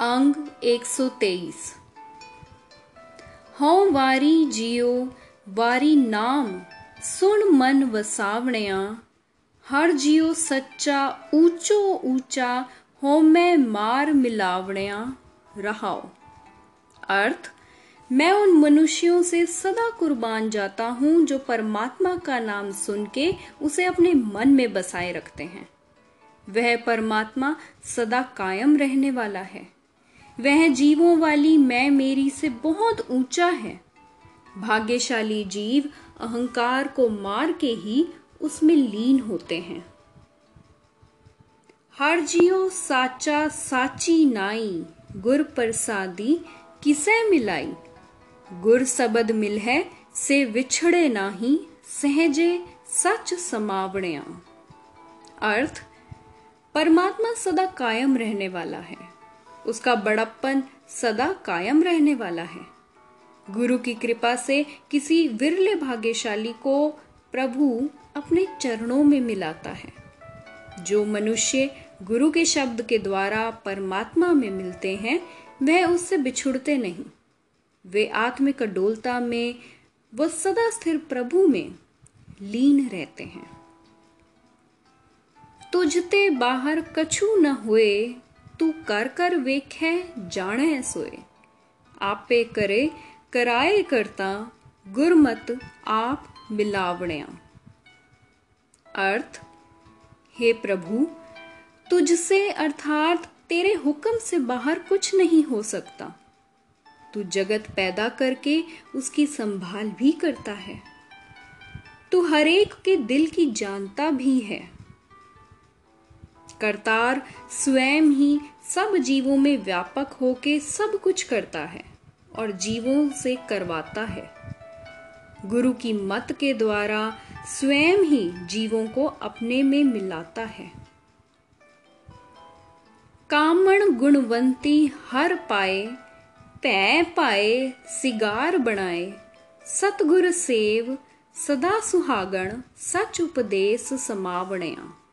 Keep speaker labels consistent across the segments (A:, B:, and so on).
A: अंग 123 हों वारी जियो, वारी नाम, सुन मन वसावणिया। हर जियो सच्चा, ऊंचो ऊँचा हो मैं मार मिलावणिया। रहाओ। अर्थ, मैं उन मनुष्यों से सदा कुर्बान जाता हूँ जो परमात्मा का नाम सुन के उसे अपने मन में बसाए रखते हैं। वह परमात्मा सदा कायम रहने वाला है। वह जीवों वाली मैं मेरी से बहुत ऊँचा है। भाग्यशाली जीव अहंकार को मार के ही उसमें लीन होते हैं। हर जियो साचा साची नाई, गुर प्रसादी किसे मिलाई? गुर सबद मिल है से विछड़े नाही, सहजे सच समावणिया। अर्थ, परमात्मा सदा कायम रहने वाला है। उसका बड़प्पन सदा कायम रहने वाला है। गुरु की कृपा से किसी विरले भाग्यशाली को प्रभु अपने चरणों में मिलाता है। जो मनुष्य गुरु के शब्द के द्वारा परमात्मा में मिलते हैं, वह उससे बिछुड़ते नहीं। वे आत्मिक डोलता में, वो सदा स्थिर प्रभु में लीन रहते हैं। तुझते बाहर कछु न हुए तू कर कर वेखे जाने सोए। आपे करे, कराए करता, गुरमत आप मिलावणिया। अर्थ, हे प्रभु, तुझसे अर्थात तेरे हुक्म से बाहर कुछ नहीं हो सकता। तू जगत पैदा करके उसकी संभाल भी करता है। तू हरेक के दिल की जानता भी है। करतार स्वयं ही सब जीवों में व्यापक होके सब कुछ करता है और जीवों से करवाता है। गुरु की मत के द्वारा स्वयं ही जीवों को अपने में मिलाता है। कामण गुणवंती हर पाए पै पाए, सिगार बनाए, सतगुर सेव सदा सुहागण सच उपदेश समावणिया।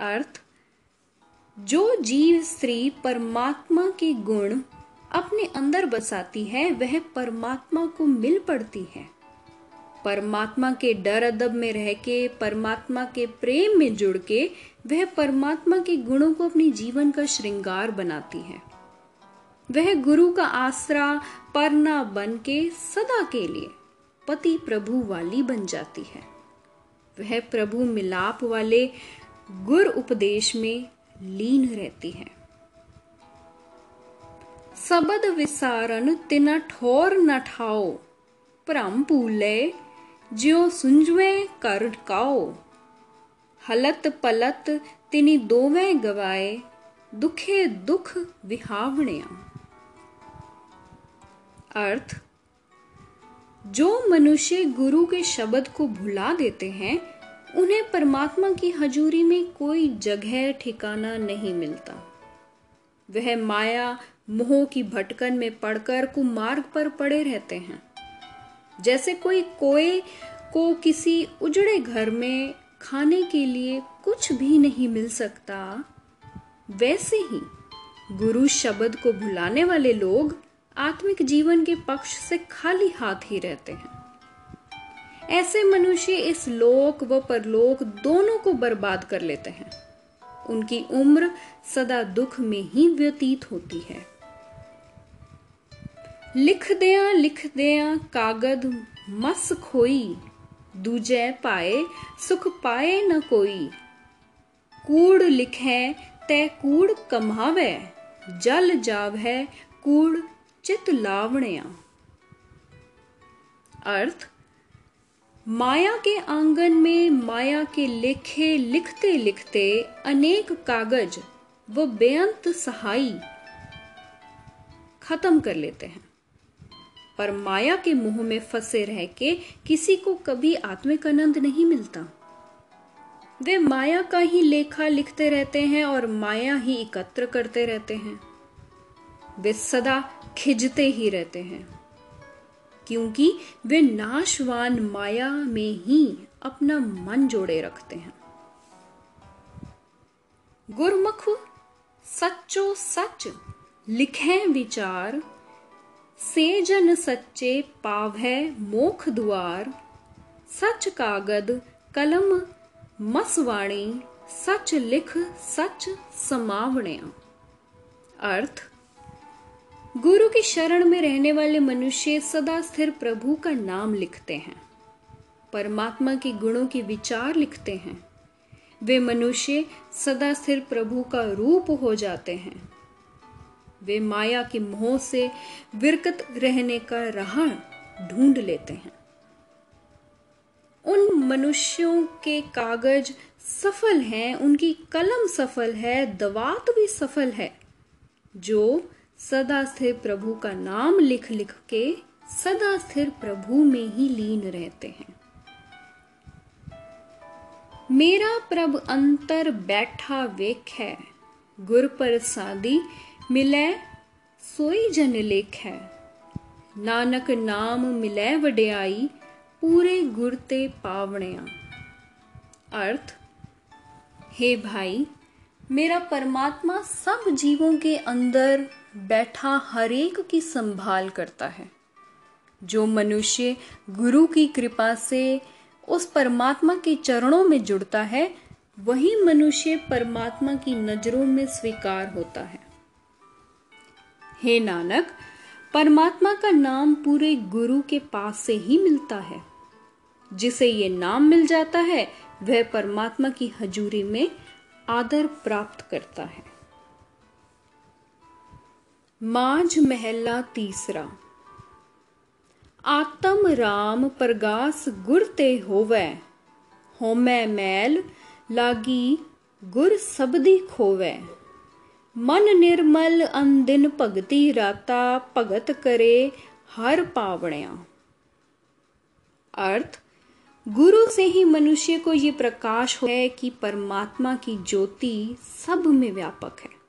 A: अर्थ, जो जीव स्त्री परमात्मा के गुण अपने अंदर बसाती है, वह परमात्मा को मिल पड़ती है। परमात्मा के डर अदब में रह के, परमात्मा के प्रेम में जुड़ के, वह परमात्मा के गुणों को अपनी जीवन का श्रृंगार बनाती है। वह गुरु का आसरा परना बन के सदा के लिए पति प्रभु वाली बन जाती है। वह प्रभु मिलाप वाले गुर उपदेश में लीन रहती है। सबद विसारन तिना ठोर न ठाओ, भ्रम पूले ज्यो सुंजवे कर काओ। हलत पलत तिनी दोवे गवाए, दुखे दुख विहावणिया। अर्थ, जो मनुष्य गुरु के शब्द को भुला देते हैं उन्हें परमात्मा की हजूरी में कोई जगह, ठिकाना नहीं मिलता। वह माया मोह की भटकन में पड़कर कुमार्ग पर पड़े रहते हैं। जैसे कोई कोए को किसी उजड़े घर में खाने के लिए कुछ भी नहीं मिल सकता, वैसे ही गुरु शब्द को भुलाने वाले लोग आत्मिक जीवन के पक्ष से खाली हाथ ही रहते हैं। ऐसे मनुष्य इस लोक व परलोक दोनों को बर्बाद कर लेते हैं। उनकी उम्र सदा दुख में ही व्यतीत होती है। लिख दया लिख दया, कागद मस खोई, दूजे पाए, सुख पाए न कोई। कूड़ लिखे तय कूड़ कमावे, जल जाव है कूड़ चित लावणिया। अर्थ माया के आँगन में माया के लेखे लिखते लिखते अनेक कागज़ व बेअंत सहाई खत्म कर लेते हैं। पर माया के मुँह में फंसे रह के किसी को कभी आत्मिक आनंद नहीं मिलता। वे माया का ही लेखा लिखते रहते हैं और माया ही एकत्र करते रहते हैं। वे सदा खिजते ही रहते हैं। क्योंकि वे नाशवान माया में ही अपना मन जोड़े रखते हैं। गुरमुख, सच्चो सच लिखे विचार से जन सच्चे पावै मोख द्वार सच कागद कलम मसवाणी, सच लिख सच समावणिया। अर्थ गुरु की शरण में रहने वाले मनुष्य सदा स्थिर प्रभु का नाम लिखते हैं। परमात्मा के गुणों के विचार लिखते हैं। वे मनुष्य सदा स्थिर प्रभु का रूप हो जाते हैं। वे माया के मोह से विरकत रहने का राह ढूंढ लेते हैं। उन मनुष्यों के कागज़ सफल हैं, उनकी कलम सफल है दवात भी सफल है, जो सदा स्थिर प्रभु का नाम लिख लिख के सदा स्थिर प्रभु में ही लीन रहते हैं। मेरा प्रभ अंतर बैठा वेख है, गुर पर सादी मिले सोई जन लेख है। नानक नाम मिले वड्याई पूरे गुरते पावणिया। अर्थ, हे भाई, मेरा परमात्मा सब जीवों के अंदर बैठा हरेक की संभाल करता है। जो मनुष्य गुरु की कृपा से उस परमात्मा के चरणों में जुड़ता है, वही मनुष्य परमात्मा की नज़रों में स्वीकार होता है। हे नानक, परमात्मा का नाम पूरे गुरु के पास से ही मिलता है। जिसे ये नाम मिल जाता है, वह परमात्मा की हजूरी में आदर प्राप्त करता है। माज महला तीसरा। आत्म राम प्रगास गुर ते होवे, होमै मैल लागी गुर सबदी खोवे। मन निर्मल अनदिन भगति राता, भगत करे हर पावणिया। अर्थ, गुरु से ही मनुष्य को ये प्रकाश है कि परमात्मा की ज्योति सब में व्यापक है।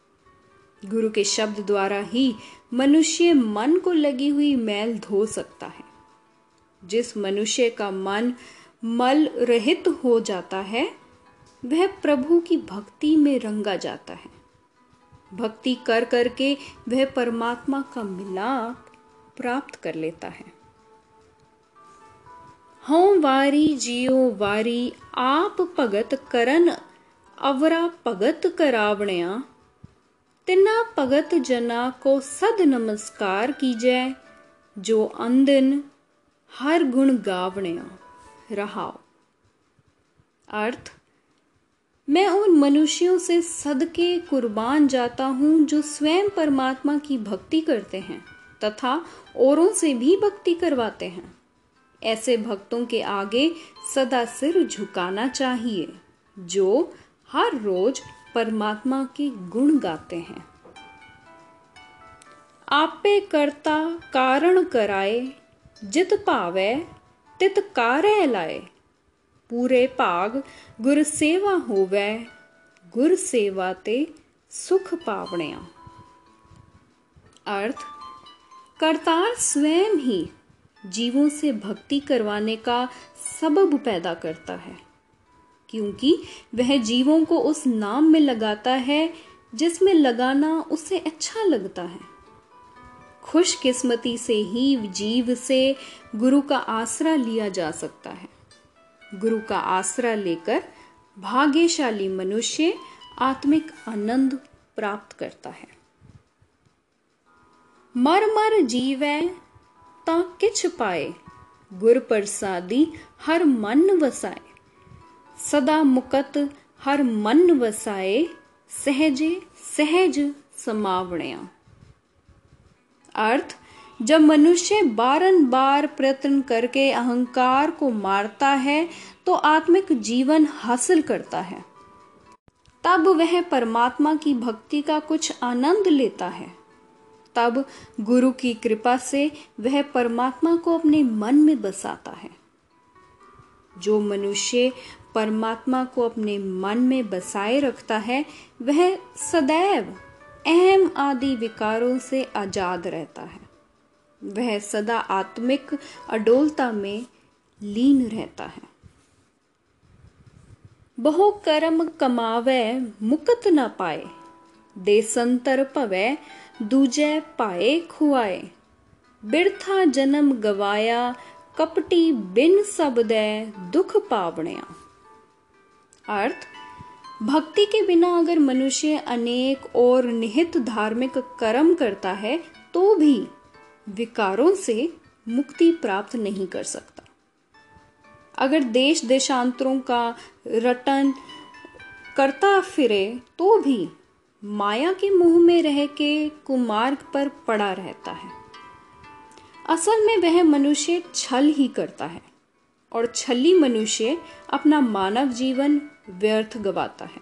A: गुरु के शब्द द्वारा ही मनुष्य मन को लगी हुई मैल धो सकता है। जिस मनुष्य का मन मल रहित हो जाता है, वह प्रभु की भक्ति में रंगा जाता है। भक्ति कर करके वह परमात्मा का मिलाप प्राप्त कर लेता है। हों वारी, जियो वारी, आप भगत करन, अवरा भगत करावणिया तिना भगत जना को सद नमस्कार कीजै, जो अंदिन हर गुण गावणिया रहाओ। अर्थ, मैं उन मनुष्यों से सदके कुर्बान जाता हूँ, जो स्वयं परमात्मा की भक्ति करते हैं, तथा औरों से भी भक्ति करवाते हैं। ऐसे भक्तों के आगे सदा सिर झुकाना चाहिए, जो हर रोज परमात्मा के गुण गाते हैं। आपे करता कारण कराए, जित भावे तित कार्य लाए। पूरे भाग गुर सेवा होवे, गुर सेवा ते सुख पावणिया। अर्थ, करतार स्वयं ही जीवों से भक्ति करवाने का सबब पैदा करता है। क्योंकि वह जीवों को उस नाम में लगाता है, जिसमें लगाना उसे अच्छा लगता है। खुशकिस्मती से ही जीव से गुरु का आसरा लिया जा सकता है। गुरु का आसरा लेकर भाग्यशाली मनुष्य आत्मिक आनंद प्राप्त करता है। मर मर जीवै, ता किछ पाए, गुर प्रसादी हर मन वसाए। सदा मुकत हर मन वसाए, सहजे सहज समावणिया। अर्थ, जब मनुष्य बारंबार प्रयत्न करके अहंकार को मारता है तो आत्मिक जीवन हासिल करता है। तब वह परमात्मा की भक्ति का कुछ आनंद लेता है। तब गुरु की कृपा से वह परमात्मा को अपने मन में बसाता है। जो मनुष्य परमात्मा को अपने मन में बसाए रखता है, वह सदैव अहम आदि विकारों से आज़ाद रहता है। वह सदा आत्मिक अडोलता में लीन रहता है। बहु कर्म कमावे मुकत न पाए, देसंतर पवै दूजे पाए खुआए। बिरथा जन्म गवाया कपटी बिन सबदे दुख पावणया। अर्थ, भक्ति के बिना अगर मनुष्य अनेक और निहित धार्मिक कर्म करता है तो भी विकारों से मुक्ति प्राप्त नहीं कर सकता। अगर देश देशांतरों का रटन करता फिरे तो भी माया के मुँह में रह के कुमार्ग पर पड़ा रहता है। असल में वह मनुष्य छल ही करता है और छली मनुष्य अपना मानव जीवन व्यर्थ गवाता है।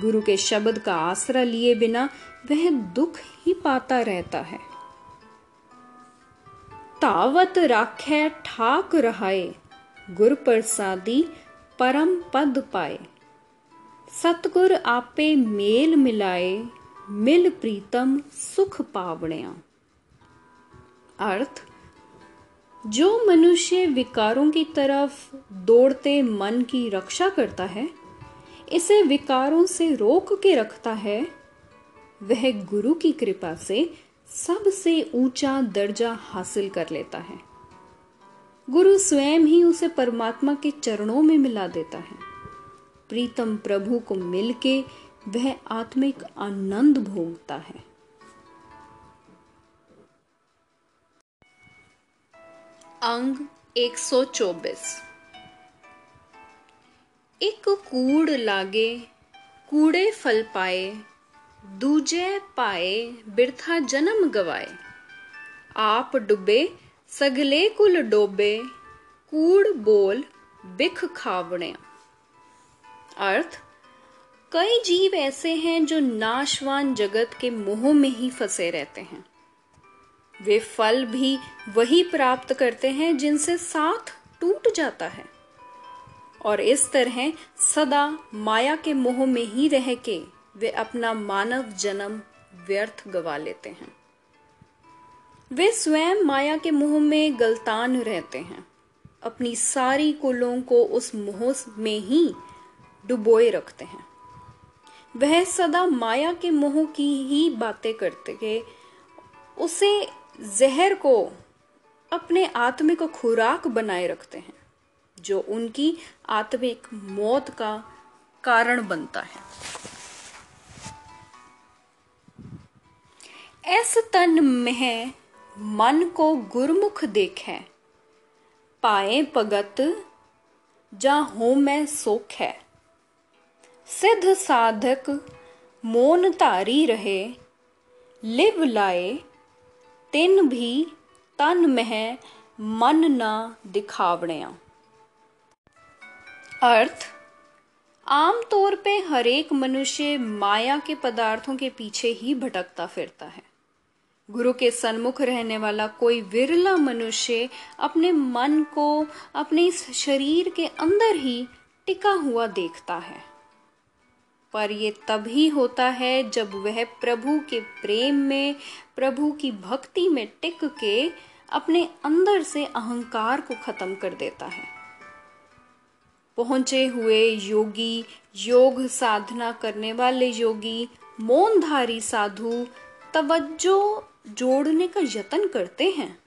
A: गुरु के शब्द का आसरा लिए बिना वह दुख ही पाता रहता है। तावत राखे ठाक रहाए, गुर प्रसादी परम पद पाए। सतगुर आपे मेल मिलाए, मिल प्रीतम सुख पावणिया। अर्थ, जो मनुष्य विकारों की तरफ़ दौड़ते मन की रक्षा करता है, इसे विकारों से रोक के रखता है, वह गुरु की कृपा से सबसे ऊँचा दर्जा हासिल कर लेता है। गुरु स्वयं ही उसे परमात्मा के चरणों में मिला देता है। प्रीतम प्रभु को मिलके वह आत्मिक आनंद भोगता है। अंग 124 एक कूड़ लागे, कूड़े फल पाए, दूजे पाए बिरथा जन्म गवाए। आप डुबे, सगले कुल डोबे, कूड़ बोल बिख खावणे। अर्थ, कई जीव ऐसे हैं जो नाशवान जगत के मोह में ही फंसे रहते हैं। वे फल भी वही प्राप्त करते हैं जिनसे साथ टूट जाता है। और इस तरह सदा माया के मोह में ही रह के वे अपना मानव जन्म व्यर्थ गवा लेते हैं। वे स्वयं माया के मोह में गलतान रहते हैं। अपनी सारी कुलों को उस मोह में ही डुबोए रखते हैं। वह सदा माया के मोह की ही बातें करते उसे जहर को अपने आत्मिक खुराक बनाए रखते हैं, जो उनकी आत्मिक मौत का कारण बनता है। ऐस तन में मन को गुरमुख देखे, पाए पगत, जा हो मैं सोख। है सिद्ध साधक मोन तारी रहे, लिव लाए ਤਿੰਨ भी तन मह मन न दिखावणिया अर्थ आमतौर पे हर एक मनुष्य माया के पदार्थों के पीछे ही भटकता फिरता है गुरु के सन्मुख रहने वाला कोई विरला मनुष्य अपने मन को अपने शरीर के अंदर ही टिका हुआ देखता है पर ये तभी होता है जब वह प्रभु के प्रेम में, प्रभु की भक्ति में टिक के अपने अंदर से अहंकार को खत्म कर देता है। पहुँचे हुए योगी, योग साधना करने वाले योगी, मौनधारी साधु तवज्जो जोड़ने का यत्न करते हैं।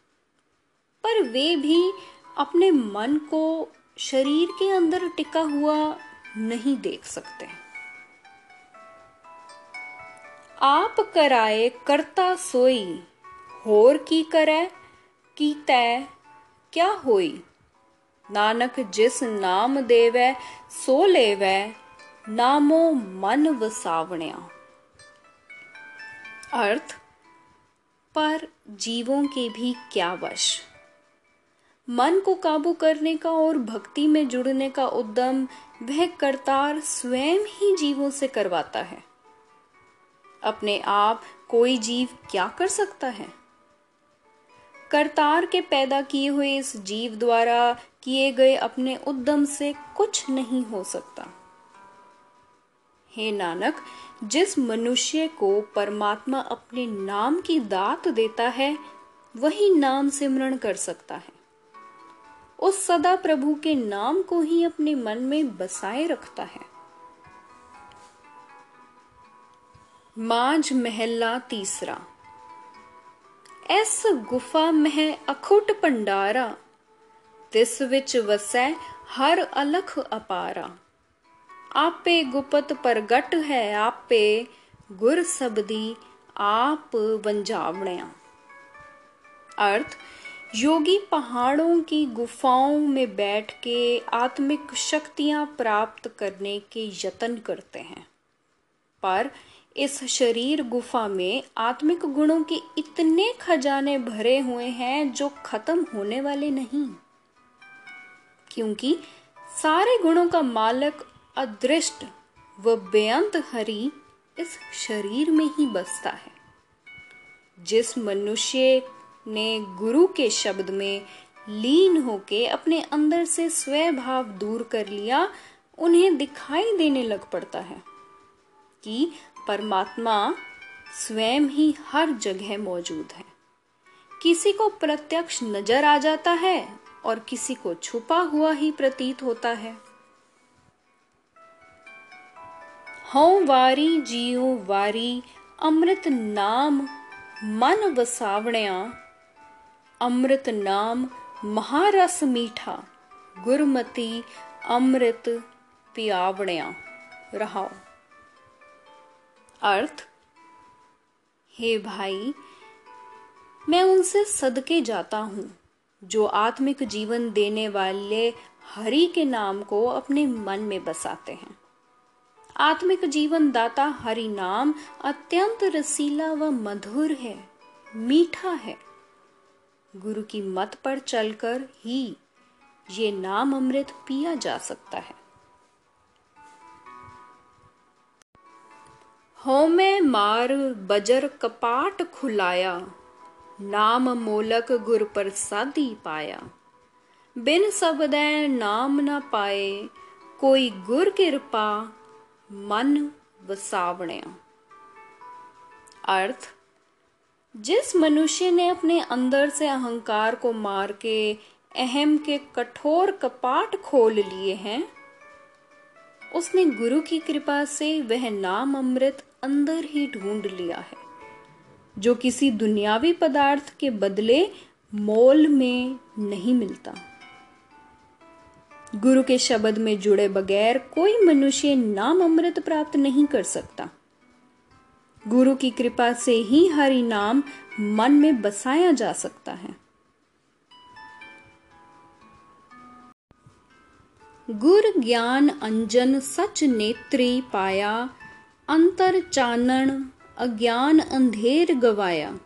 A: पर वे भी अपने मन को शरीर के अंदर टिका हुआ नहीं देख सकते। आप कराए करता सोई होर की करे की तय क्या होई नानक जिस नाम देवे सो लेवे नामो मन वसावण्या अर्थ पर जीवों के भी क्या वश मन को काबू करने का और भक्ति में जुड़ने का उद्यम वह करतार स्वयं ही जीवों से करवाता है अपने आप कोई जीव क्या कर सकता है? करतार के पैदा किए हुए इस जीव द्वारा किए गए अपने उद्यम से कुछ नहीं हो सकता। हे नानक, जिस मनुष्य को परमात्मा अपने नाम की दात देता है, वही नाम सिमरण कर सकता है। उस सदा प्रभु के नाम को ही अपने मन में बसाए रखता है। ਮਾਝ ਮਹਿਲਾ ਤੀਸਰਾ ਇਸ ਗੁਫਾ ਮਹਿ ਅਖੁੱਟ ਭੰਡਾਰਾ ਤਿਸ ਵਿੱਚ ਵਸੈ ਹਰ ਅਲਖ ਅਪਾਰਾ ਆਪੇ ਗੁਪਤ ਪ੍ਰਗਟ ਹੈ ਆਪੇ ਗੁਰ ਸਬਦੀ आप वंजावणिया अर्थ योगी पहाड़ों की गुफाओं में बैठ के आत्मिक शक्तियां प्राप्त करने के यत्न करते हैं पर इस शरीर गुफा में आत्मिक गुणों के इतने खजाने भरे हुए हैं जो खत्म होने वाले नहीं। क्योंकि सारे गुणों का मालक अदृष्ट व बेअंत हरि इस शरीर में ही बसता है। जिस मनुष्य ने गुरु के शब्द में लीन होके अपने अंदर से स्वभाव दूर कर लिया, उन्हें दिखाई देने लग पड़ता है कि परमात्मा स्वयं ही हर जगह मौजूद है। किसी को प्रत्यक्ष नज़र आ जाता है और किसी को छुपा हुआ ही प्रतीत होता है। हौ वारी जियो वारी, अमृत नाम, मन वसावणिया। अमृत नाम, महारस मीठा, गुरमती अमृत पियावणिया। रहाओ। अर्थ, हे भाई, मैं उनसे सदके जाता हूँ, जो आत्मिक जीवन देने वाले हरि के नाम को अपने मन में बसाते हैं। आत्मिक जीवन दाता हरि नाम अत्यंत रसीला व मधुर है, मीठा है। गुरु की मत पर चलकर ही ये नाम अमृत पिया जा सकता है। हो में मार बजर कपाट खुलाया, नाम मोलक गुर प्रसादी पाया। बिन सबदै नाम न पाए, कोई गुर कृपा मन वसावणिया। अर्थ, जिस मनुष्य ने अपने अंदर से अहंकार को मार के अहम के कठोर कपाट खोल लिए हैं उसने गुरु की कृपा से वह नाम अमृत अंदर ही ढूंढ लिया है, जो किसी दुनियावी पदार्थ के बदले मोल में नहीं मिलता। गुरु के शब्द में जुड़े बगैर कोई मनुष्य नाम अमृत प्राप्त नहीं कर सकता। गुरु की कृपा से ही हरि नाम मन में बसाया जा सकता है। गुर ज्ञान अंजन सच नेत्री पाया, अंतर चानन अज्ञान अंधेर गवाया।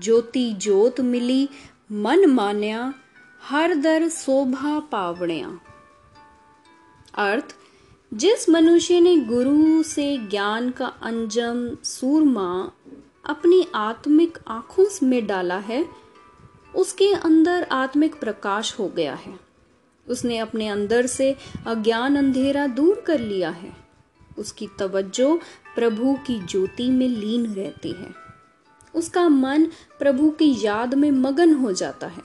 A: ज्योति ज्योत मिली मन मान्या, हर दर शोभा पावणिया। अर्थ, जिस मनुष्य ने गुरु से ज्ञान का अंजम सूरमा अपनी आत्मिक आँखों में डाला है, उसके अंदर आत्मिक प्रकाश हो गया है। उसने अपने अंदर से अज्ञान अंधेरा दूर कर लिया है। उसकी तवज्जो प्रभु की ज्योति में लीन रहती है। उसका मन प्रभु की याद में मगन हो जाता है।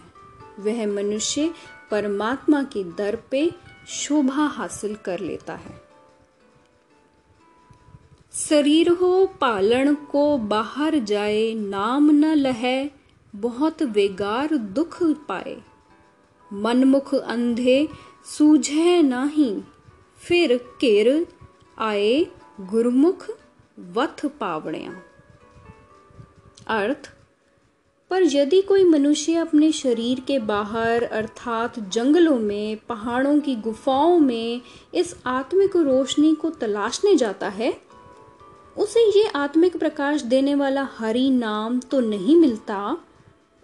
A: वह मनुष्य परमात्मा के दर पे शोभा हासिल कर लेता है। शरीर हो पालन को बाहर जाए, नाम न लहे, बहुत वेगार दुख पाए। मनमुख अंधे सूझे नाही। फिर किर आए गुरमुख वथ पावणिया। अर्थ, पर यदि कोई मनुष्य अपने शरीर के बाहर, अर्थात जंगलों में, पहाड़ों की गुफाओं में, इस आत्मिक रोशनी को तलाशने जाता है, उसे ये आत्मिक प्रकाश देने वाला हरि नाम तो नहीं मिलता।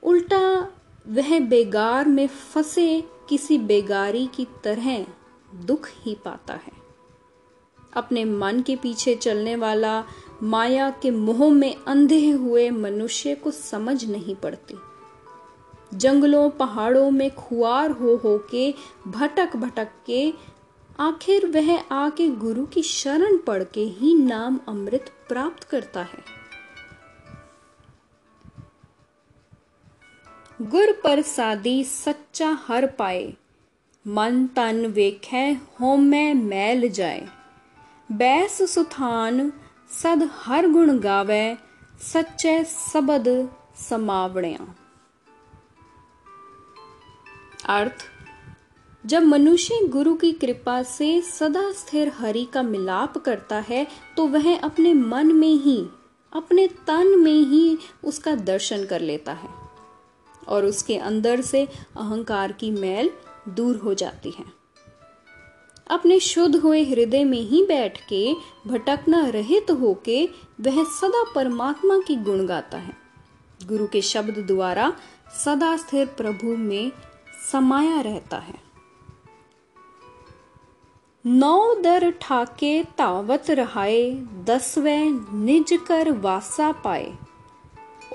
A: उल्टा वह बेगार में फंसे किसी बेगारी की तरह दुख ही पाता है। अपने मन के पीछे चलने वाला माया के मोह में अंधे हुए मनुष्य को समझ नहीं पड़ती। जंगलों, पहाड़ों में खुआर हो हो के भटक भटक के, आखिर वह आके गुरु की शरण पढ़ के ही नाम अमृत प्राप्त करता है। सादी सच्चा हर पाए मन तन वेख होम में मैल जाए बैस सुथान सद हर गुण गावे सच्चे सबद समावणिया अर्थ जब मनुष्य गुरु की कृपा से सदा स्थिर हरि का मिलाप करता है तो वह अपने मन में ही अपने तन में ही उसका दर्शन कर लेता है और उसके अंदर से अहंकार की मैल दूर हो जाती है। अपने शुद्ध हुए हृदय में ही बैठ के, भटकना रहित होके, वह सदा परमात्मा की गुण गाता है। गुरु के शब्द द्वारा सदा स्थिर प्रभु में समाया रहता है। नौ दर ठाके तावत रहाए, दसवे निज कर वासा पाए।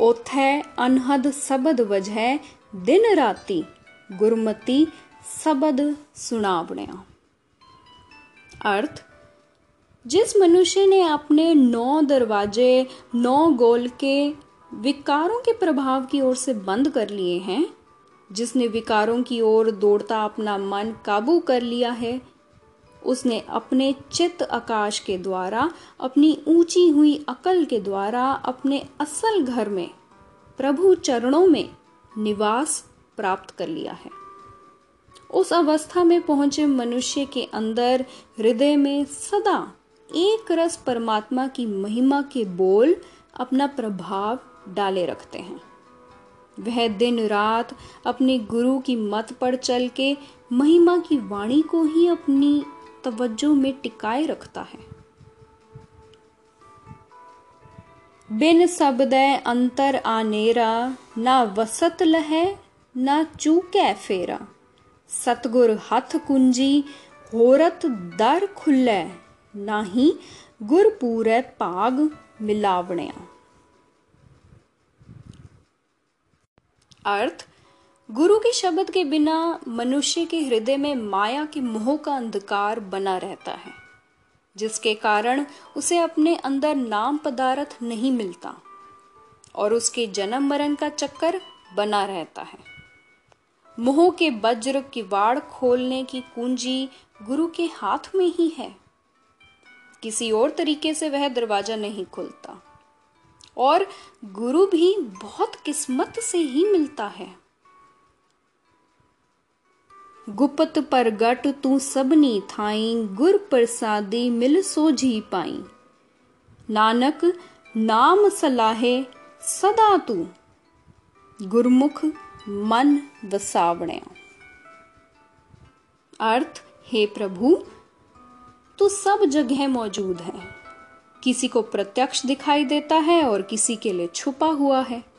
A: ओथै अनहद सबद वजह दिन राती गुरमती सबद सुनावणिया। अर्थ, जिस मनुष्य ने अपने नौ दरवाजे, नौ गोल के विकारों के प्रभाव की ओर से बंद कर लिए हैं, जिसने विकारों की ओर दौड़ता अपना मन काबू कर लिया है उसने अपने चित्त आकाश के द्वारा, अपनी ऊँची हुई अकल के द्वारा, अपने असल घर में, प्रभु चरणों में निवास प्राप्त कर लिया है। उस अवस्था में पहुँचे मनुष्य के अंदर हृदय में सदा एक रस परमात्मा की महिमा के बोल अपना प्रभाव डाले रखते हैं। वह दिन रात अपने गुरु की मत पर चल के महिमा की वाणी को ही अपनी तवज्जो में टिकाए रखता है। बिन सबदय अंतर आनेरा, ना वसत लहे, ना चूकै फेरा। सतगुर हथ कुंजी, होरत दर खुल्लै, नाही गुर पूरे भाग मिलावणिया। अर्थ गुरु के शब्द के बिना मनुष्य के हृदय में माया के मोह का अंधकार बना रहता है, जिसके कारण उसे अपने अंदर नाम पदार्थ नहीं मिलता और उसके जन्म मरण का चक्कर बना रहता है। मोह के वज्र की वाड़ खोलने की कुंजी गुरु के हाथ में ही है। किसी और तरीके से वह दरवाज़ा नहीं खुलता और गुरु भी बहुत किस्मत से ही मिलता है। गुपत प्रगट तू सबनी थाई, गुर प्रसादी मिल सोझी पाई। नानक, नाम सलाहे सदा तू। गुरमुख, मन वसावणिया अर्थ, हे प्रभु, तू सब जगह मौजूद है। किसी को प्रत्यक्ष दिखाई देता है और किसी के लिए छुपा हुआ है।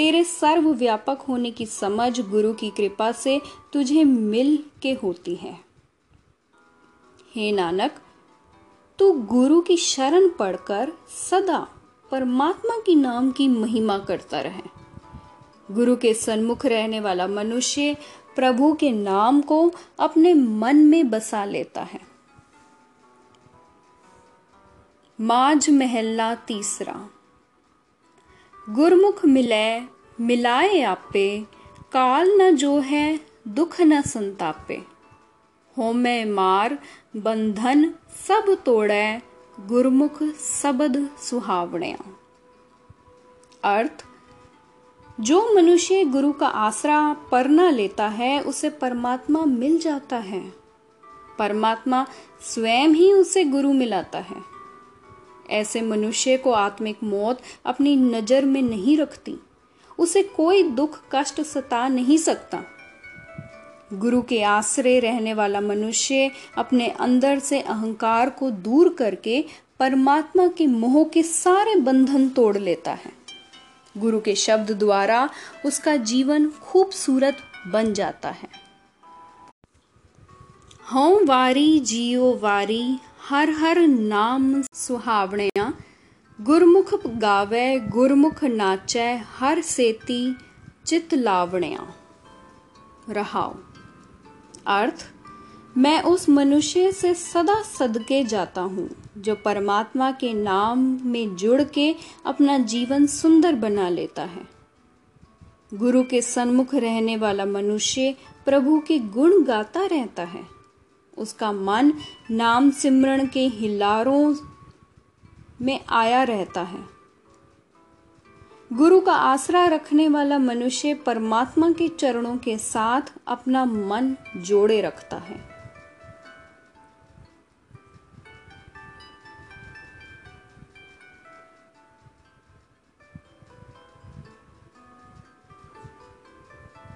A: तेरे सर्वव्यापक होने की समझ गुरु की कृपा से तुझे मिल के होती है। हे नानक, तू गुरु की शरण पढ़कर सदा परमात्मा की नाम की महिमा करता रहे। गुरु के सन्मुख रहने वाला मनुष्य प्रभु के नाम को अपने मन में बसा लेता है। माज महल्ला तीसरा। गुरमुख मिले मिलाए आपे, काल न जो है दुख न संतापे। हो मैं मार, बंधन सब तोड़े, गुरमुख सबद सुहावणिया अर्थ, जो मनुष्य गुरु का आसरा परना लेता है, उसे परमात्मा मिल जाता है। परमात्मा स्वयं ही उसे गुरु मिलाता है। ऐसे मनुष्य को आत्मिक मौत अपनी नज़र में नहीं रखती। उसे कोई दुख, कष्ट सता नहीं सकता। गुरु के आश्रय रहने वाला मनुष्य अपने अंदर से अहंकार को दूर करके परमात्मा के मोह के सारे बंधन तोड़ लेता है। गुरु के शब्द द्वारा उसका जीवन खूबसूरत बन जाता है। हों वारी, जियो वारी हर हर नाम सुहावणिया। गुरमुख गावे, गुरमुख नाचै, हर सेती चित लावणिया। रहाओ। अर्थ, मैं उस मनुष्य से सदा सदके जाता हूँ, जो परमात्मा के नाम में जुड़ के अपना जीवन सुंदर बना लेता है। गुरु के सन्मुख रहने वाला मनुष्य प्रभु के गुण गाता रहता है। उसका मन नाम सिमरण के हिलारों में आया रहता है। गुरु का आसरा रखने वाला मनुष्य परमात्मा के चरणों के साथ अपना मन जोड़े रखता है।